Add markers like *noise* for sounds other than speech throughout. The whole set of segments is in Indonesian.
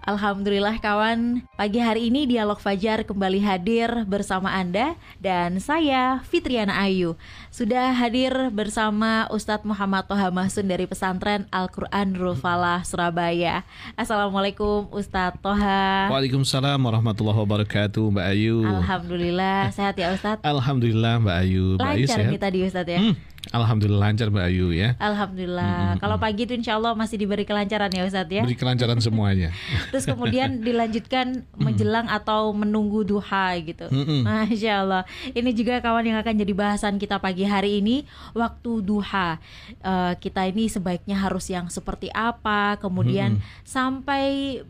Alhamdulillah kawan, pagi hari ini Dialog Fajar kembali hadir bersama Anda dan saya Fitriana Ayu. Sudah hadir bersama Ustadz Muhammad Toha Mahsun dari pesantren Al-Quran Falah Surabaya. Assalamualaikum Ustadz Toha. Waalaikumsalam warahmatullahi wabarakatuh Mbak Ayu. Alhamdulillah sehat ya Ustadz. Alhamdulillah Mbak Ayu. Mbak Lancar Ayu nih tadi Ustadz ya. Hmm. Alhamdulillah lancar Mbak Ayu ya. Alhamdulillah. Hmm, Kalau pagi itu insya Allah masih diberi kelancaran ya Ustadz ya. Beri kelancaran semuanya. *laughs* Terus kemudian dilanjutkan menjelang atau menunggu duha gitu. Hmm, Masya Allah. Ini juga kawan yang akan jadi bahasan kita pagi hari ini waktu duha. Uh, kita ini sebaiknya harus yang seperti apa. Kemudian hmm. sampai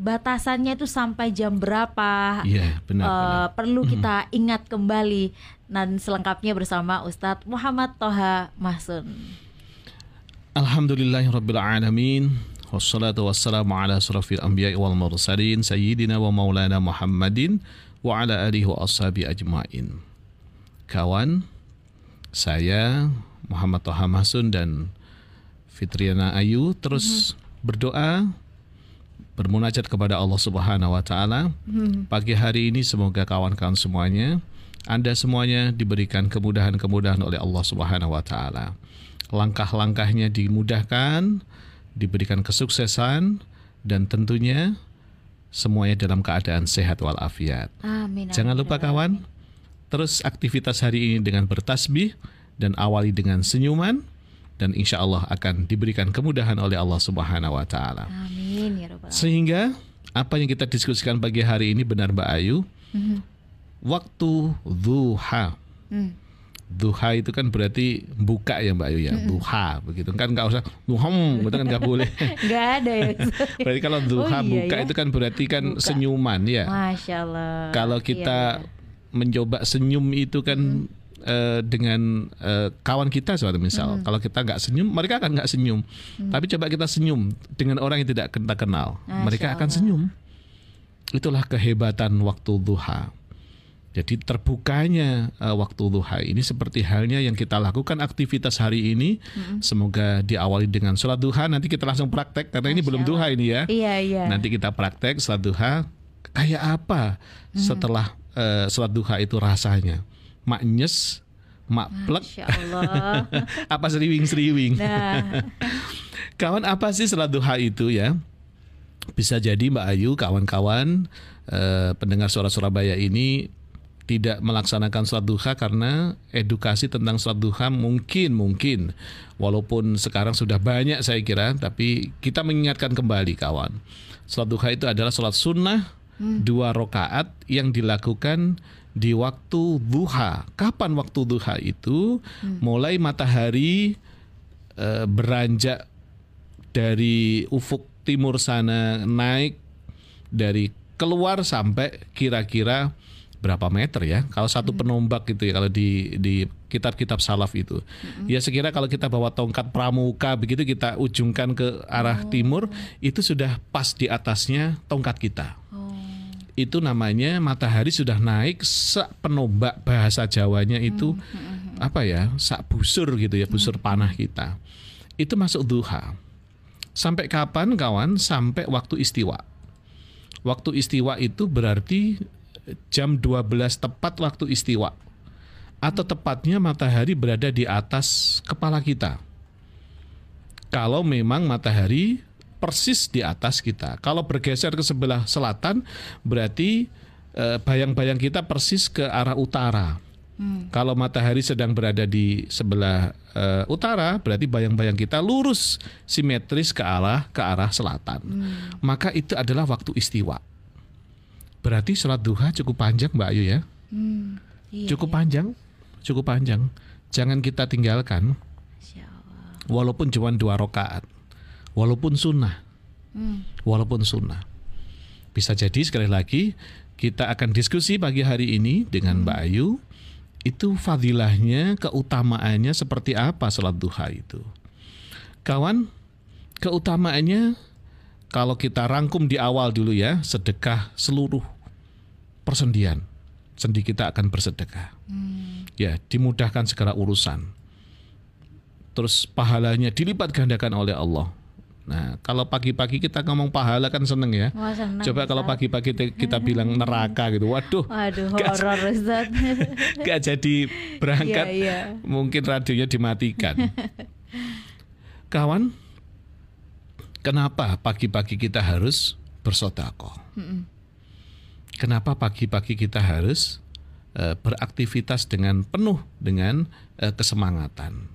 batasannya itu sampai jam berapa? Iya, benar, uh, benar. Perlu kita ingat kembali dan selengkapnya bersama Ustadz Muhammad Toha Mahsun. Alhamdulillahirrabbilalamin Wassalatu wassalamu ala surafil anbiya wal mursalin Sayyidina wa maulana Muhammadin Wa ala alihi wa ashabi ajma'in Kawan Saya Muhammad Toha Mahsun dan Fitriana Ayu Terus mm -hmm. berdoa Bermunajat kepada Allah subhanahu wa ta'ala mm -hmm. Pagi hari ini semoga kawan-kawan semuanya anda semuanya diberikan kemudahan-kemudahan oleh Allah Subhanahu wa taala. Langkah-langkahnya dimudahkan, diberikan kesuksesan dan tentunya semuanya dalam keadaan sehat walafiat. Amin, amin. Jangan lupa kawan, terus aktivitas hari ini dengan bertasbih dan awali dengan senyuman dan insya Allah akan diberikan kemudahan oleh Allah Subhanahu wa taala. Amin ya Sehingga apa yang kita diskusikan pagi hari ini benar Mbak Ayu, -hmm waktu duha. Hmm. Duha itu kan berarti buka ya Mbak Ayu ya, hmm. duha begitu kan nggak usah duham, itu kan nggak boleh. *laughs* Nggak ada ya. *laughs* berarti kalau duha oh, iya, buka ya? itu kan berarti kan buka. senyuman ya. Masya Allah. Kalau iya, kita iya, iya. mencoba senyum itu kan hmm. Uh, dengan uh, kawan kita suatu misal, hmm. kalau kita nggak senyum, mereka akan nggak senyum. Hmm. Tapi coba kita senyum dengan orang yang tidak kita kenal, Masya mereka akan Allah. senyum. Itulah kehebatan waktu duha. Jadi terbukanya uh, waktu duha ini seperti halnya yang kita lakukan aktivitas hari ini. Mm-hmm. Semoga diawali dengan sholat duha. Nanti kita langsung praktek karena Masya ini belum duha ini ya. Iya iya. Nanti kita praktek sholat duha kayak apa mm-hmm. setelah uh, sholat duha itu rasanya. Maknyes, makplek, *laughs* apa seriwing-seriwing. Nah. *laughs* Kawan apa sih sholat duha itu ya? Bisa jadi Mbak Ayu, kawan-kawan uh, pendengar suara Surabaya ini tidak melaksanakan sholat duha karena edukasi tentang sholat duha mungkin mungkin walaupun sekarang sudah banyak saya kira tapi kita mengingatkan kembali kawan sholat duha itu adalah sholat sunnah hmm. dua rakaat yang dilakukan di waktu duha kapan waktu duha itu hmm. mulai matahari e, beranjak dari ufuk timur sana naik dari keluar sampai kira-kira berapa meter ya? Kalau satu penombak gitu ya kalau di di kitab-kitab salaf itu. Ya sekira kalau kita bawa tongkat pramuka begitu kita ujungkan ke arah oh. timur itu sudah pas di atasnya tongkat kita. Oh. Itu namanya matahari sudah naik sak penombak bahasa Jawanya itu hmm. hmm, hmm. apa ya? sak busur gitu ya, busur panah kita. Itu masuk duha. Sampai kapan kawan? Sampai waktu istiwa. Waktu istiwa itu berarti jam 12 tepat waktu istiwa atau tepatnya matahari berada di atas kepala kita. Kalau memang matahari persis di atas kita. Kalau bergeser ke sebelah selatan berarti eh, bayang-bayang kita persis ke arah utara. Hmm. Kalau matahari sedang berada di sebelah uh, utara, berarti bayang-bayang kita lurus simetris ke arah ke arah selatan. Hmm. Maka itu adalah waktu istiwa. Berarti sholat duha cukup panjang Mbak Ayu ya? Hmm, iya, cukup iya. panjang, cukup panjang. Jangan kita tinggalkan. Walaupun cuma dua rakaat, walaupun sunnah, hmm. walaupun sunnah. Bisa jadi sekali lagi kita akan diskusi pagi hari ini dengan hmm. Mbak Ayu. Itu fadilahnya, keutamaannya seperti apa sholat duha itu. Kawan, keutamaannya kalau kita rangkum di awal dulu ya, sedekah seluruh persendian. Sendi kita akan bersedekah. Hmm. Ya, dimudahkan segala urusan. Terus pahalanya dilipat gandakan oleh Allah. Nah, kalau pagi-pagi kita ngomong pahala kan seneng ya. Wah, seneng, Coba kalau pagi-pagi kita bilang neraka gitu, waduh. Waduh, horor Ustaz. *laughs* Gak jadi berangkat, yeah, yeah. mungkin radionya dimatikan. *laughs* Kawan, kenapa pagi-pagi kita harus bersodako? Kenapa pagi-pagi kita harus uh, beraktivitas dengan penuh dengan uh, kesemangatan?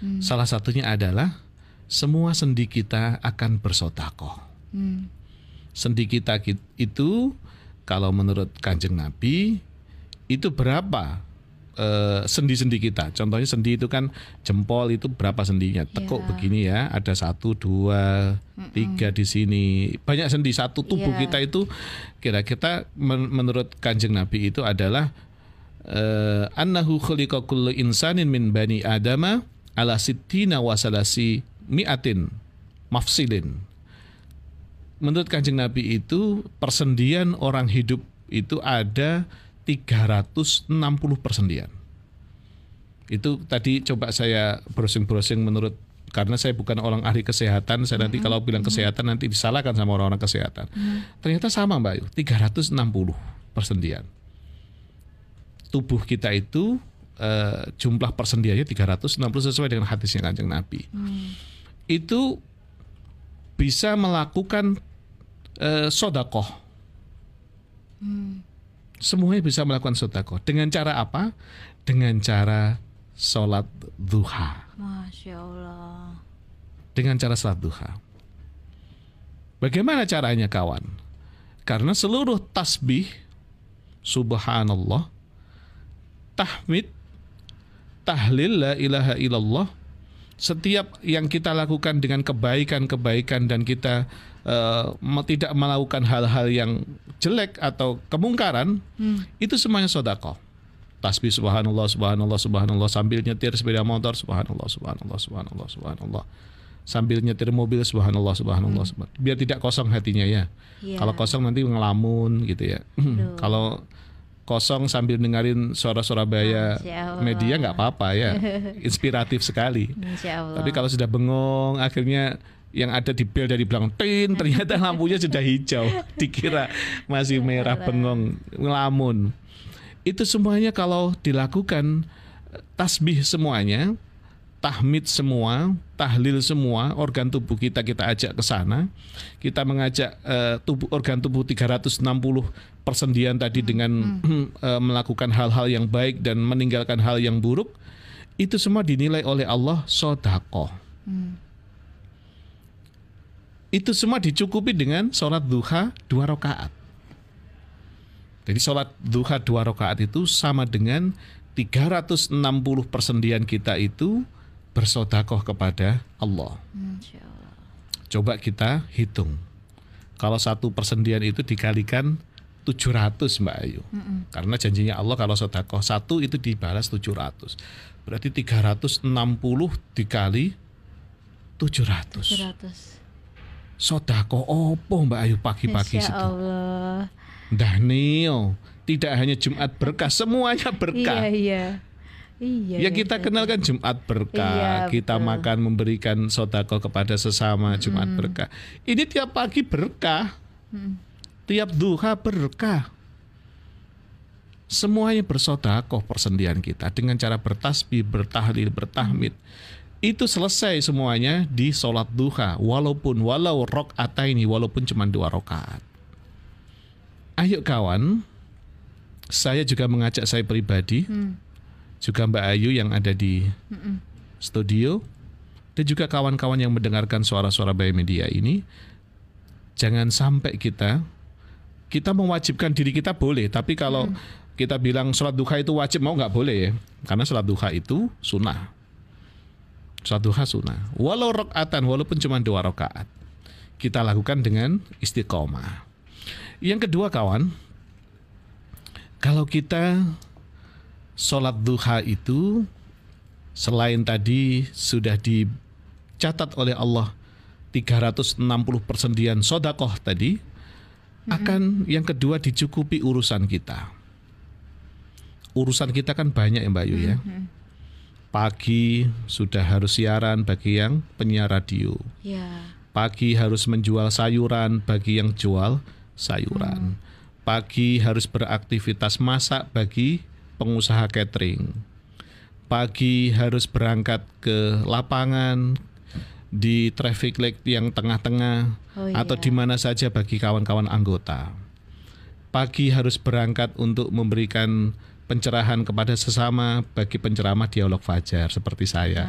Hmm. Salah satunya adalah semua sendi kita akan bersotakoh. Hmm. Sendi kita itu kalau menurut kanjeng Nabi itu berapa sendi-sendi uh, kita? Contohnya sendi itu kan jempol itu berapa sendinya? Tekuk yeah. begini ya, ada satu, dua, Mm-mm. tiga di sini. Banyak sendi satu tubuh yeah. kita itu kira-kira men menurut kanjeng Nabi itu adalah uh, annahu khuliqa kullu insanin min bani adama ala sittina wasalasi mi'atin mafsilin. Menurut kanjeng Nabi itu persendian orang hidup itu ada 360 persendian. Itu tadi coba saya browsing-browsing menurut karena saya bukan orang ahli kesehatan, saya nanti mm -hmm. kalau bilang kesehatan nanti disalahkan sama orang-orang kesehatan. Mm -hmm. Ternyata sama Mbak Ayu, 360 persendian. Tubuh kita itu uh, jumlah persendiannya 360 sesuai dengan hadisnya kanjeng Nabi. Mm itu bisa melakukan uh, sodakoh. Hmm. Semuanya bisa melakukan sodakoh. Dengan cara apa? Dengan cara sholat duha. Masya Allah. Dengan cara sholat duha. Bagaimana caranya kawan? Karena seluruh tasbih, subhanallah, tahmid, tahlil la ilaha illallah, setiap yang kita lakukan dengan kebaikan-kebaikan dan kita uh, tidak melakukan hal-hal yang jelek atau kemungkaran, hmm. itu semuanya sodako. Tasbih subhanallah, subhanallah, subhanallah, sambil nyetir sepeda motor, subhanallah, subhanallah, subhanallah, subhanallah. Sambil nyetir mobil, subhanallah, subhanallah, hmm. subhanallah. Biar tidak kosong hatinya ya. Yeah. Kalau kosong nanti ngelamun gitu ya. *clears throat* Kalau kosong sambil dengerin suara Surabaya media nggak apa-apa ya *laughs* inspiratif sekali tapi kalau sudah bengong akhirnya yang ada di bel dari belakang tin ternyata lampunya sudah hijau *laughs* dikira masih merah bengong ngelamun itu semuanya kalau dilakukan tasbih semuanya tahmid semua, tahlil semua, organ tubuh kita kita ajak ke sana. Kita mengajak uh, tubuh organ tubuh 360 persendian tadi dengan hmm. uh, *clears throat* melakukan hal-hal yang baik dan meninggalkan hal yang buruk. Itu semua dinilai oleh Allah sodako. Hmm. Itu semua dicukupi dengan sholat duha dua rakaat. Jadi sholat duha dua rakaat itu sama dengan 360 persendian kita itu bersodakoh kepada Allah. Coba kita hitung. Kalau satu persendian itu dikalikan 700 Mbak Ayu. Mm -mm. Karena janjinya Allah kalau sodakoh satu itu dibalas 700. Berarti 360 dikali 700. 700. Sodako opo Mbak Ayu pagi-pagi situ. Allah. Dah tidak hanya Jumat berkah, semuanya berkah. Iya, iya. Iya, ya kita kenal kan Jumat berkah, iya, kita betul. makan memberikan sodako kepada sesama Jumat hmm. berkah. Ini tiap pagi berkah, hmm. tiap duha berkah. Semuanya bersodako persendian kita dengan cara bertasbih, bertahlil, bertahmid. Itu selesai semuanya di sholat duha, walaupun walau rok ini, walaupun cuma dua rokaat. Ayo kawan, saya juga mengajak saya pribadi. Hmm juga Mbak Ayu yang ada di Mm-mm. studio dan juga kawan-kawan yang mendengarkan suara-suara Bayi Media ini jangan sampai kita kita mewajibkan diri kita boleh tapi kalau mm. kita bilang sholat duha itu wajib mau nggak boleh ya karena sholat duha itu sunnah sholat duha sunnah walau rokaatan walaupun cuma dua rakaat kita lakukan dengan istiqomah yang kedua kawan kalau kita sholat duha itu selain tadi sudah dicatat oleh Allah 360 persendian sodakoh tadi mm-hmm. akan yang kedua dicukupi urusan kita. Urusan kita kan banyak ya Mbak Yu ya. Mm-hmm. Pagi sudah harus siaran bagi yang penyiar radio. Yeah. Pagi harus menjual sayuran bagi yang jual sayuran. Mm. Pagi harus beraktivitas masak bagi pengusaha catering. Pagi harus berangkat ke lapangan di traffic light yang tengah-tengah oh, iya. atau di mana saja bagi kawan-kawan anggota. Pagi harus berangkat untuk memberikan pencerahan kepada sesama bagi penceramah dialog fajar seperti saya.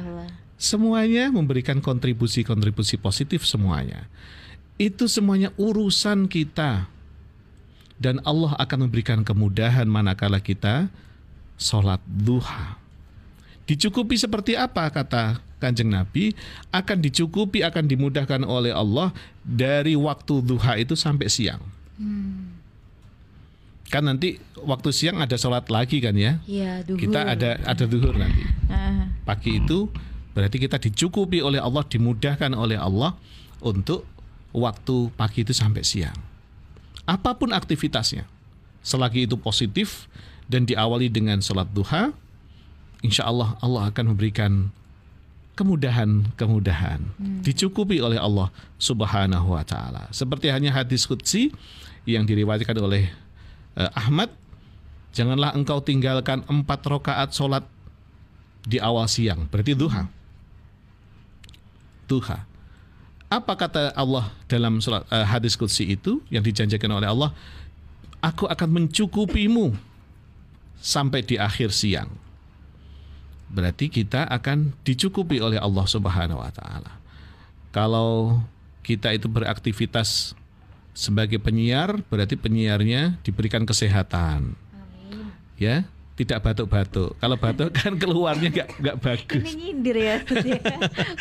Allah. Semuanya memberikan kontribusi-kontribusi positif semuanya. Itu semuanya urusan kita. Dan Allah akan memberikan kemudahan manakala kita sholat duha. Dicukupi seperti apa kata kanjeng Nabi akan dicukupi akan dimudahkan oleh Allah dari waktu duha itu sampai siang. Hmm. Kan nanti waktu siang ada sholat lagi kan ya? Iya, duhur. Kita ada ada duhur nanti. Pagi itu berarti kita dicukupi oleh Allah, dimudahkan oleh Allah untuk waktu pagi itu sampai siang. Apa pun aktivitasnya, selagi itu positif dan diawali dengan sholat duha, insya Allah Allah akan memberikan kemudahan-kemudahan hmm. dicukupi oleh Allah Subhanahu wa taala. Seperti hanya hadis qudsi yang diriwayatkan oleh Ahmad, janganlah engkau tinggalkan empat rakaat solat di awal siang, berarti duha. Duha. Apa kata Allah dalam surat, uh, hadis qudsi itu yang dijanjikan oleh Allah? Aku akan mencukupimu sampai di akhir siang berarti kita akan dicukupi oleh Allah Subhanahu wa taala. Kalau kita itu beraktivitas sebagai penyiar, berarti penyiarnya diberikan kesehatan. Amin. Ya, tidak batuk-batuk. Kalau batuk kan keluarnya nggak nggak bagus. Ini nyindir ya, ya.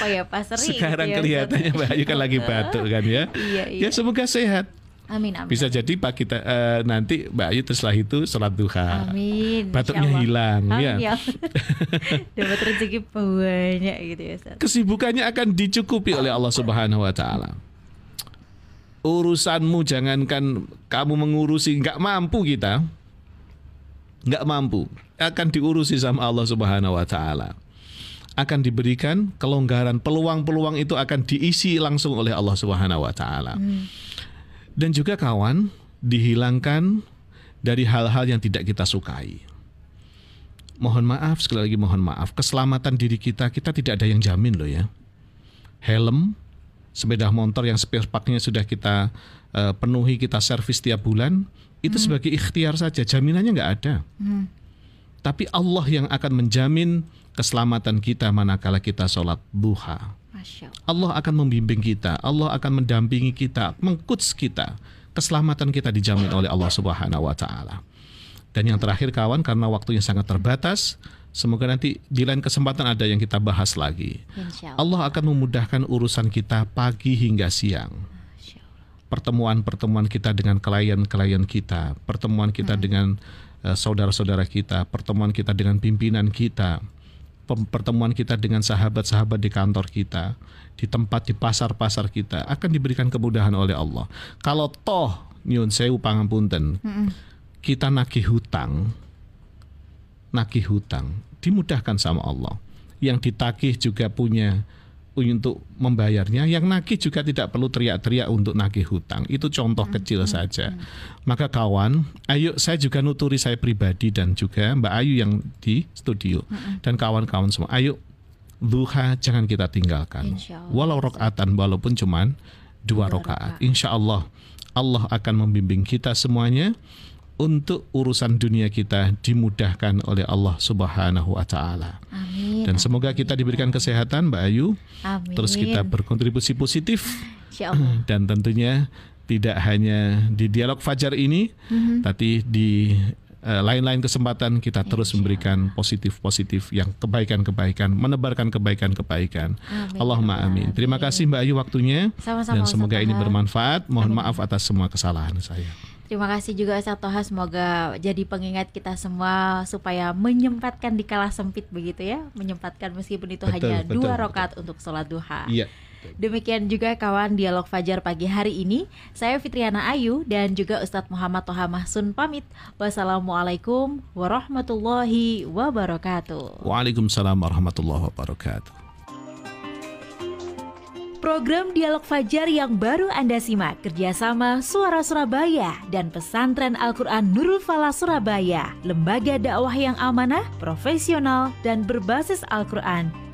Oh ya pasri. Sekarang ya, kelihatannya Mbak Ayu kan lagi batuk kan ya. Iya, iya. Ya semoga sehat. Amin, amin. Bisa jadi Pak kita uh, nanti Mbak Ayu setelah itu sholat duha. Amin. Batuknya hilang amin, ya. ya. *laughs* Dapat rezeki banyak gitu ya. Ustaz. Kesibukannya akan dicukupi oleh Allah Subhanahu wa taala. Urusanmu jangankan kamu mengurusi nggak mampu kita. nggak mampu akan diurusi sama Allah Subhanahu wa taala akan diberikan kelonggaran peluang-peluang itu akan diisi langsung oleh Allah Subhanahu wa taala. Hmm dan juga kawan dihilangkan dari hal-hal yang tidak kita sukai. Mohon maaf sekali lagi mohon maaf keselamatan diri kita kita tidak ada yang jamin loh ya. Helm, sepeda motor yang spare partnya sudah kita uh, penuhi kita servis tiap bulan itu hmm. sebagai ikhtiar saja jaminannya nggak ada. Hmm. Tapi Allah yang akan menjamin keselamatan kita manakala kita sholat duha. Allah akan membimbing kita, Allah akan mendampingi kita, mengkuts kita. Keselamatan kita dijamin oleh Allah Subhanahu wa taala. Dan yang terakhir kawan karena waktunya sangat terbatas, semoga nanti di lain kesempatan ada yang kita bahas lagi. Allah akan memudahkan urusan kita pagi hingga siang. Pertemuan-pertemuan kita dengan klien-klien kita, pertemuan kita hmm. dengan uh, saudara-saudara kita, pertemuan kita dengan pimpinan kita, pertemuan kita dengan sahabat-sahabat di kantor kita, di tempat di pasar-pasar kita akan diberikan kemudahan oleh Allah. Kalau toh nyun sewu pangapunten, mm -mm. kita nagih hutang, nagih hutang dimudahkan sama Allah. Yang ditagih juga punya untuk membayarnya. Yang nagih juga tidak perlu teriak-teriak untuk nagih hutang. Itu contoh hmm. kecil hmm. saja. Hmm. Maka kawan, ayo saya juga nuturi saya pribadi dan juga Mbak Ayu yang di studio hmm. dan kawan-kawan semua. Ayo duha jangan kita tinggalkan. Walau rokaatan walaupun cuman dua rokaat. Insya Allah Allah akan membimbing kita semuanya untuk urusan dunia kita dimudahkan oleh Allah Subhanahu wa taala. Dan semoga kita diberikan kesehatan Mbak Ayu. Amin. Terus kita berkontribusi positif. *clears throat* Dan tentunya tidak hanya di dialog fajar ini, mm-hmm. tapi di uh, lain-lain kesempatan kita terus memberikan positif-positif yang kebaikan-kebaikan, menebarkan kebaikan-kebaikan. Allahumma amin. Terima kasih Mbak Ayu waktunya Sama-sama, dan semoga sama. ini bermanfaat. Mohon amin. maaf atas semua kesalahan saya. Terima kasih juga Ustaz Toha semoga jadi pengingat kita semua supaya menyempatkan di kala sempit begitu ya, menyempatkan meskipun itu betul, hanya betul, dua rakaat untuk sholat duha. Iya. Demikian juga kawan dialog Fajar pagi hari ini. Saya Fitriana Ayu dan juga Ustadz Muhammad Toha Mahsun pamit. Wassalamualaikum warahmatullahi wabarakatuh. Waalaikumsalam warahmatullahi wabarakatuh. Program Dialog Fajar yang baru Anda simak kerjasama Suara Surabaya dan Pesantren Al-Quran Nurul Falah Surabaya, lembaga dakwah yang amanah, profesional, dan berbasis Al-Quran